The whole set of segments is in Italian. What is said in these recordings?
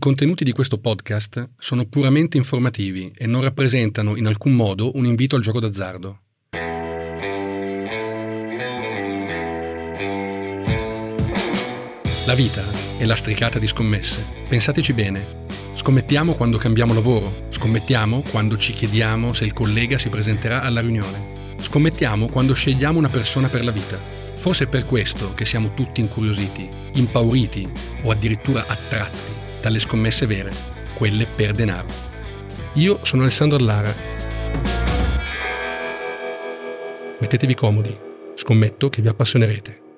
contenuti di questo podcast sono puramente informativi e non rappresentano in alcun modo un invito al gioco d'azzardo. La vita è lastricata di scommesse. Pensateci bene. Scommettiamo quando cambiamo lavoro, scommettiamo quando ci chiediamo se il collega si presenterà alla riunione, scommettiamo quando scegliamo una persona per la vita. Forse è per questo che siamo tutti incuriositi, impauriti o addirittura attratti dalle scommesse vere, quelle per denaro. Io sono Alessandro Allara. Mettetevi comodi, scommetto che vi appassionerete.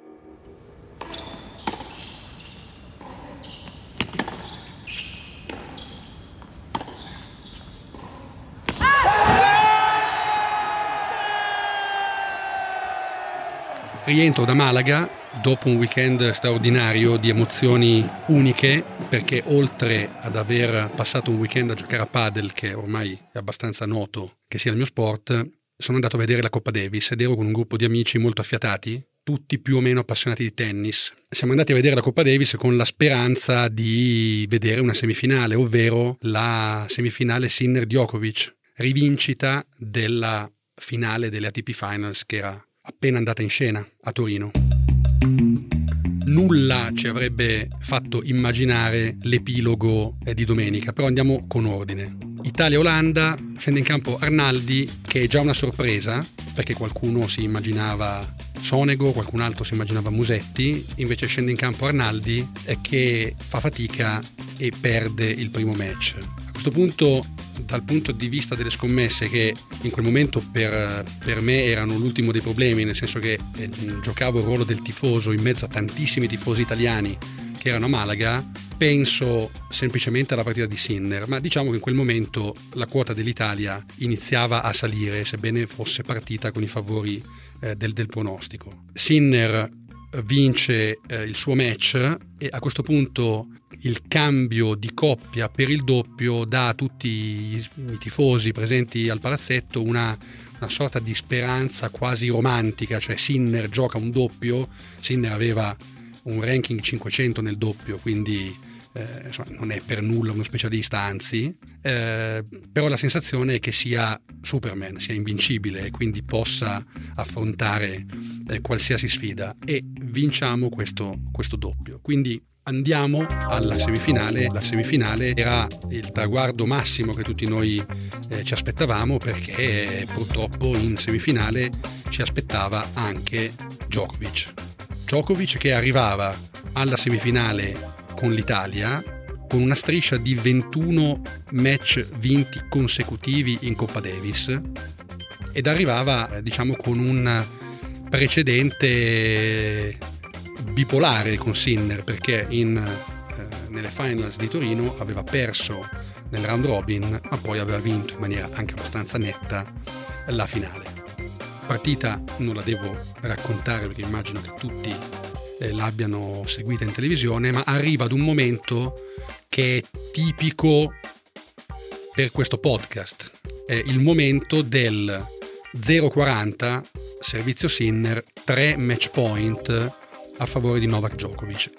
Rientro da Malaga dopo un weekend straordinario di emozioni uniche perché oltre ad aver passato un weekend a giocare a padel che ormai è abbastanza noto che sia il mio sport sono andato a vedere la Coppa Davis ed ero con un gruppo di amici molto affiatati tutti più o meno appassionati di tennis. Siamo andati a vedere la Coppa Davis con la speranza di vedere una semifinale, ovvero la semifinale Sinner-Djokovic, rivincita della finale delle ATP Finals che era appena andata in scena a Torino. Nulla ci avrebbe fatto immaginare l'epilogo di domenica, però andiamo con ordine. Italia-Olanda, scende in campo Arnaldi, che è già una sorpresa, perché qualcuno si immaginava Sonego, qualcun altro si immaginava Musetti, invece scende in campo Arnaldi che fa fatica e perde il primo match. A questo punto dal punto di vista delle scommesse che in quel momento per, per me erano l'ultimo dei problemi, nel senso che eh, giocavo il ruolo del tifoso in mezzo a tantissimi tifosi italiani che erano a Malaga, penso semplicemente alla partita di Sinner, ma diciamo che in quel momento la quota dell'Italia iniziava a salire, sebbene fosse partita con i favori eh, del, del pronostico. Sinner vince eh, il suo match e a questo punto il cambio di coppia per il doppio dà a tutti i tifosi presenti al palazzetto una, una sorta di speranza quasi romantica, cioè Sinner gioca un doppio, Sinner aveva un ranking 500 nel doppio, quindi eh, insomma, non è per nulla uno specialista, anzi, eh, però la sensazione è che sia Superman, sia invincibile e quindi possa affrontare eh, qualsiasi sfida e vinciamo questo, questo doppio. Quindi andiamo alla semifinale. La semifinale era il traguardo massimo che tutti noi eh, ci aspettavamo perché purtroppo in semifinale ci aspettava anche Djokovic. Djokovic che arrivava alla semifinale con l'Italia con una striscia di 21 match vinti consecutivi in Coppa Davis ed arrivava eh, diciamo con un precedente bipolare con Sinner perché in, eh, nelle finals di Torino aveva perso nel round robin ma poi aveva vinto in maniera anche abbastanza netta la finale. Partita non la devo raccontare perché immagino che tutti eh, l'abbiano seguita in televisione, ma arriva ad un momento che è tipico per questo podcast. È il momento del 0,40 servizio Sinner, 3 match point a favore di Novak Djokovic.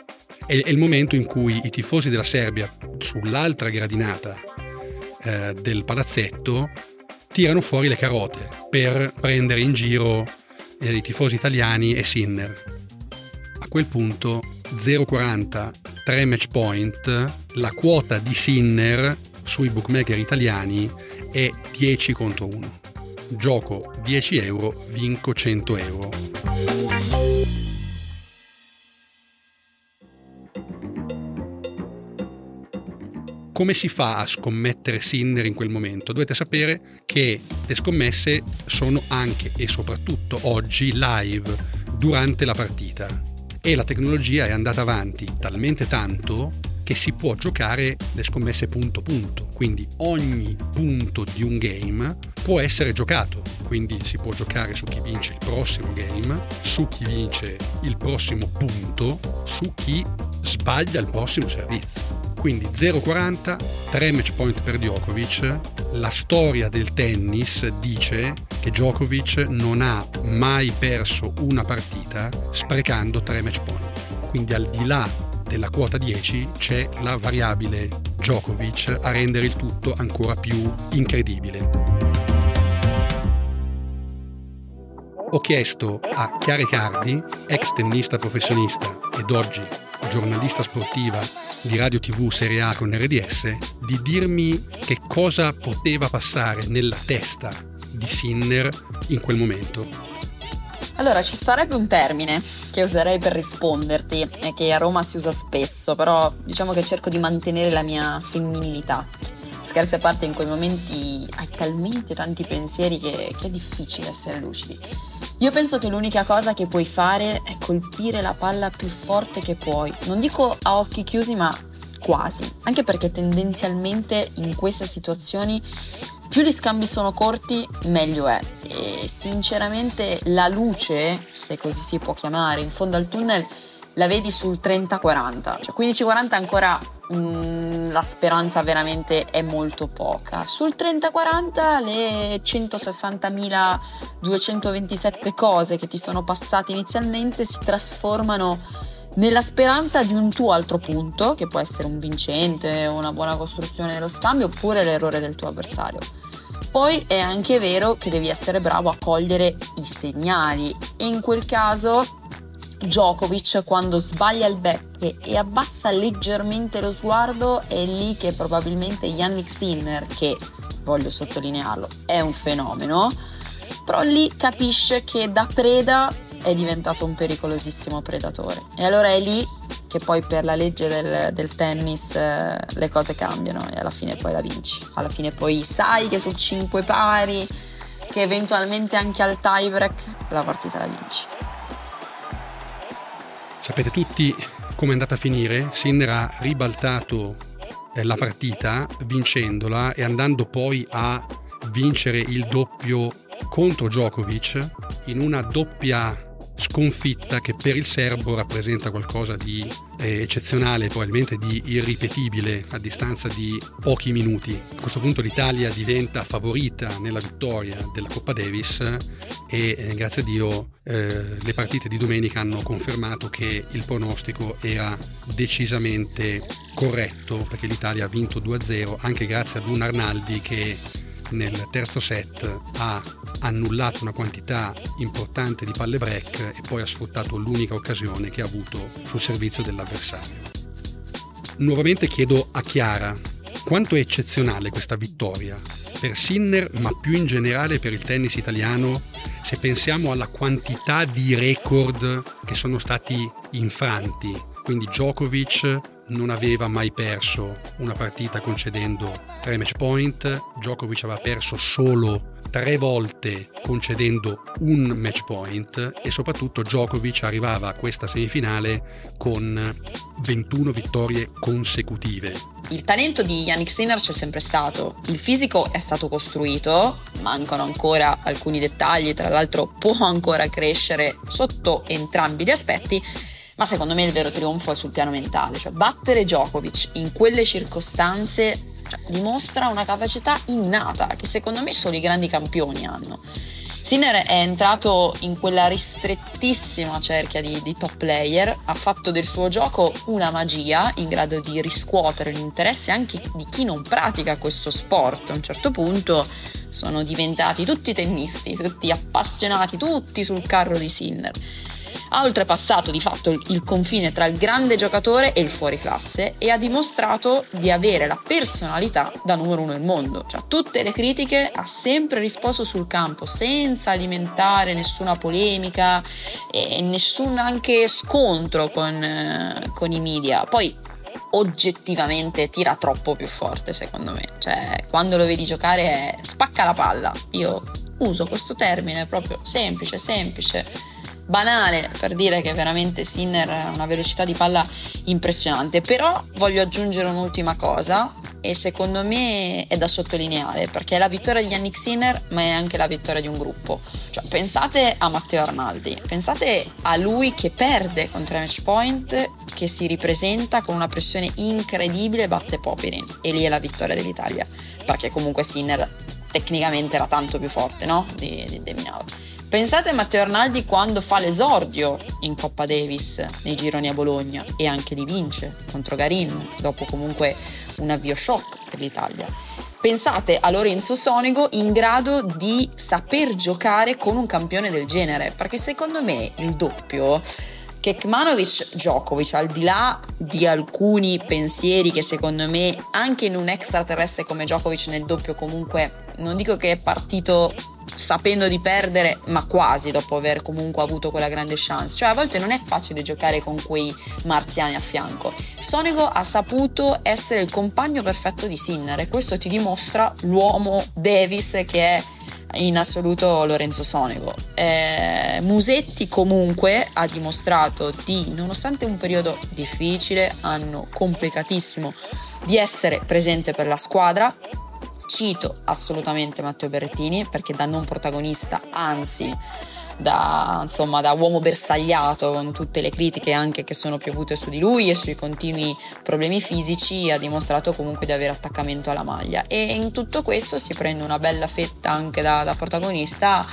È, il momento in cui i tifosi della Serbia sull'altra gradinata eh, del palazzetto tirano fuori le carote per prendere in giro eh, i tifosi italiani e Sinner. Quel punto 0,40, 3 match point, la quota di Sinner sui bookmaker italiani è 10 contro 1. Gioco 10 euro, vinco 100 euro. come si fa a scommettere Sinner in quel momento? Dovete sapere che le scommesse sono anche e soprattutto oggi live durante la partita e la tecnologia è andata avanti talmente tanto che si può giocare le scommesse punto punto, quindi ogni punto di un game può essere giocato, quindi si può giocare su chi vince il prossimo game, su chi vince il prossimo punto, su chi sbaglia il prossimo servizio. Quindi 0,40, 3 match point per Djokovic. La storia del tennis dice che Djokovic non ha mai perso una partita sprecando 3 match point. Quindi al di là della quota 10 c'è la variabile Djokovic a rendere il tutto ancora più incredibile. Ho chiesto a Chiara Cardi, ex tennista professionista ed oggi giornalista sportiva di Radio TV Serie A con RDS, di dirmi che cosa poteva passare nella testa di Sinner in quel momento. Allora, ci starebbe un termine che userei per risponderti e che a Roma si usa spesso, però diciamo che cerco di mantenere la mia femminilità. Scherzi a parte, in quei momenti hai talmente tanti pensieri che, che è difficile essere lucidi. Io penso che l'unica cosa che puoi fare è colpire la palla più forte che puoi. Non dico a occhi chiusi, ma quasi. Anche perché tendenzialmente in queste situazioni più gli scambi sono corti, meglio è. E sinceramente la luce, se così si può chiamare, in fondo al tunnel la vedi sul 30-40, cioè 15-40 ancora mm, la speranza veramente è molto poca. Sul 30-40 le 160.227 cose che ti sono passate inizialmente si trasformano nella speranza di un tuo altro punto, che può essere un vincente, una buona costruzione dello scambio oppure l'errore del tuo avversario. Poi è anche vero che devi essere bravo a cogliere i segnali e in quel caso Djokovic quando sbaglia il back e abbassa leggermente lo sguardo è lì che probabilmente Yannick Sinner, che voglio sottolinearlo, è un fenomeno, però lì capisce che da preda è diventato un pericolosissimo predatore. E allora è lì che poi per la legge del, del tennis eh, le cose cambiano e alla fine poi la vinci. Alla fine poi sai che su 5 pari, che eventualmente anche al tiebreak la partita la vinci. Sapete tutti come è andata a finire? Sinner ha ribaltato eh, la partita vincendola e andando poi a vincere il doppio contro Djokovic in una doppia sconfitta che per il serbo rappresenta qualcosa di eh, eccezionale, probabilmente di irripetibile a distanza di pochi minuti. A questo punto l'Italia diventa favorita nella vittoria della Coppa Davis e eh, grazie a Dio eh, le partite di domenica hanno confermato che il pronostico era decisamente corretto perché l'Italia ha vinto 2-0 anche grazie ad un Arnaldi che nel terzo set ha annullato una quantità importante di palle break e poi ha sfruttato l'unica occasione che ha avuto sul servizio dell'avversario. Nuovamente chiedo a Chiara quanto è eccezionale questa vittoria per Sinner ma più in generale per il tennis italiano se pensiamo alla quantità di record che sono stati infranti. Quindi Djokovic non aveva mai perso una partita concedendo tre match point, Djokovic aveva perso solo tre volte concedendo un match point e soprattutto Djokovic arrivava a questa semifinale con 21 vittorie consecutive. Il talento di Yannick Sinner c'è sempre stato, il fisico è stato costruito, mancano ancora alcuni dettagli, tra l'altro può ancora crescere sotto entrambi gli aspetti, ma secondo me il vero trionfo è sul piano mentale, cioè battere Djokovic in quelle circostanze dimostra una capacità innata che secondo me solo i grandi campioni hanno. Sinner è entrato in quella ristrettissima cerchia di, di, top player, ha fatto del suo gioco una magia in grado di riscuotere l'interesse anche di chi non pratica questo sport. A un certo punto sono diventati tutti tennisti, tutti appassionati, tutti sul carro di Sinner ha oltrepassato di fatto il confine tra il grande giocatore e il fuoriclasse e ha dimostrato di avere la personalità da numero uno del mondo. Cioè, tutte le critiche ha sempre risposto sul campo senza alimentare nessuna polemica e nessun anche scontro con, eh, con i media. Poi oggettivamente tira troppo più forte secondo me. Cioè, quando lo vedi giocare è spacca la palla. Io uso questo termine proprio semplice, semplice banale per dire che veramente Sinner ha una velocità di palla impressionante. Però voglio aggiungere un'ultima cosa e secondo me è da sottolineare perché è la vittoria di Yannick Sinner ma è anche la vittoria di un gruppo. Cioè, pensate a Matteo Arnaldi, pensate a lui che perde con tre match point, che si ripresenta con una pressione incredibile batte Popirin e lì è la vittoria dell'Italia perché comunque Sinner tecnicamente era tanto più forte no? di, di Deminao Pensate a Matteo Arnaldi quando fa l'esordio in Coppa Davis nei gironi a Bologna e anche li vince contro Garin, dopo comunque un avvio shock per l'Italia. Pensate a Lorenzo Sonego in grado di saper giocare con un campione del genere, perché secondo me il doppio Kekmanovic Djokovic, al di là di alcuni pensieri che secondo me anche in un extraterrestre come Djokovic nel doppio comunque non dico che è partito sapendo di perdere, ma quasi dopo aver comunque avuto quella grande chance. Cioè a volte non è facile giocare con quei marziani a fianco. Sonego ha saputo essere il compagno perfetto di Sinner e questo ti dimostra l'uomo Davis che è in assoluto Lorenzo Sonego. Eh, Musetti comunque ha dimostrato di, nonostante un periodo difficile, anno complicatissimo, di essere presente per la squadra. Cito assolutamente Matteo Berrettini perché da non protagonista, anzi da, insomma, da uomo bersagliato con tutte le critiche anche che sono piovute su di lui e sui continui problemi fisici, ha dimostrato comunque di avere attaccamento alla maglia. E in tutto questo si prende una bella fetta anche da, da protagonista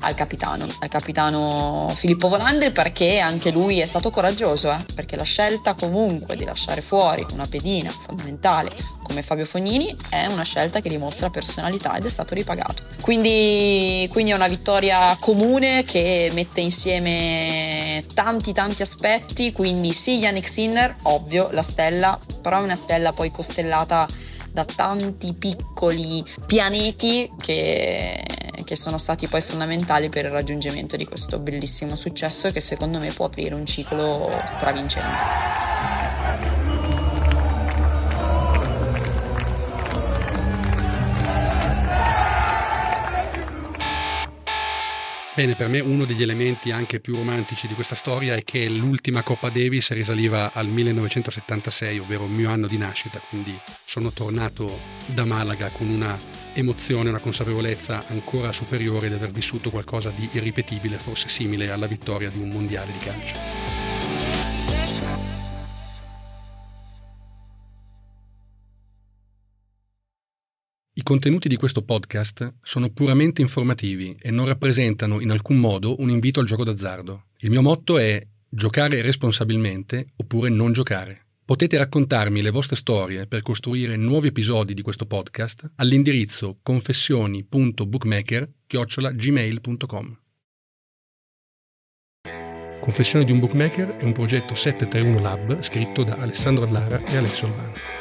al capitano, al capitano Filippo Volandri perché anche lui è stato coraggioso, eh? perché la scelta comunque di lasciare fuori una pedina fondamentale come Fabio Fognini è una scelta che dimostra personalità ed è stato ripagato. Quindi, quindi è una vittoria comune che mette insieme tanti tanti aspetti, quindi sì Yannick Sinner, ovvio, la stella, però è una stella poi costellata da tanti piccoli pianeti che che sono stati poi fondamentali per il raggiungimento di questo bellissimo successo che secondo me può aprire un ciclo stravincente. Bene, per me uno degli elementi anche più romantici di questa storia è che l'ultima Coppa Davis risaliva al 1976, ovvero il mio anno di nascita, quindi sono tornato da Malaga con una emozione, una consapevolezza ancora superiore di aver vissuto qualcosa di irripetibile, forse simile alla vittoria di un mondiale di calcio. I contenuti di questo podcast sono puramente informativi e non rappresentano in alcun modo un invito al gioco d'azzardo. Il mio motto è giocare responsabilmente oppure non giocare. Potete raccontarmi le vostre storie per costruire nuovi episodi di questo podcast all'indirizzo confessioni.bookmaker-gmail.com Confessioni di un Bookmaker è un progetto 731 Lab scritto da Alessandro Allara e Alessio Albano.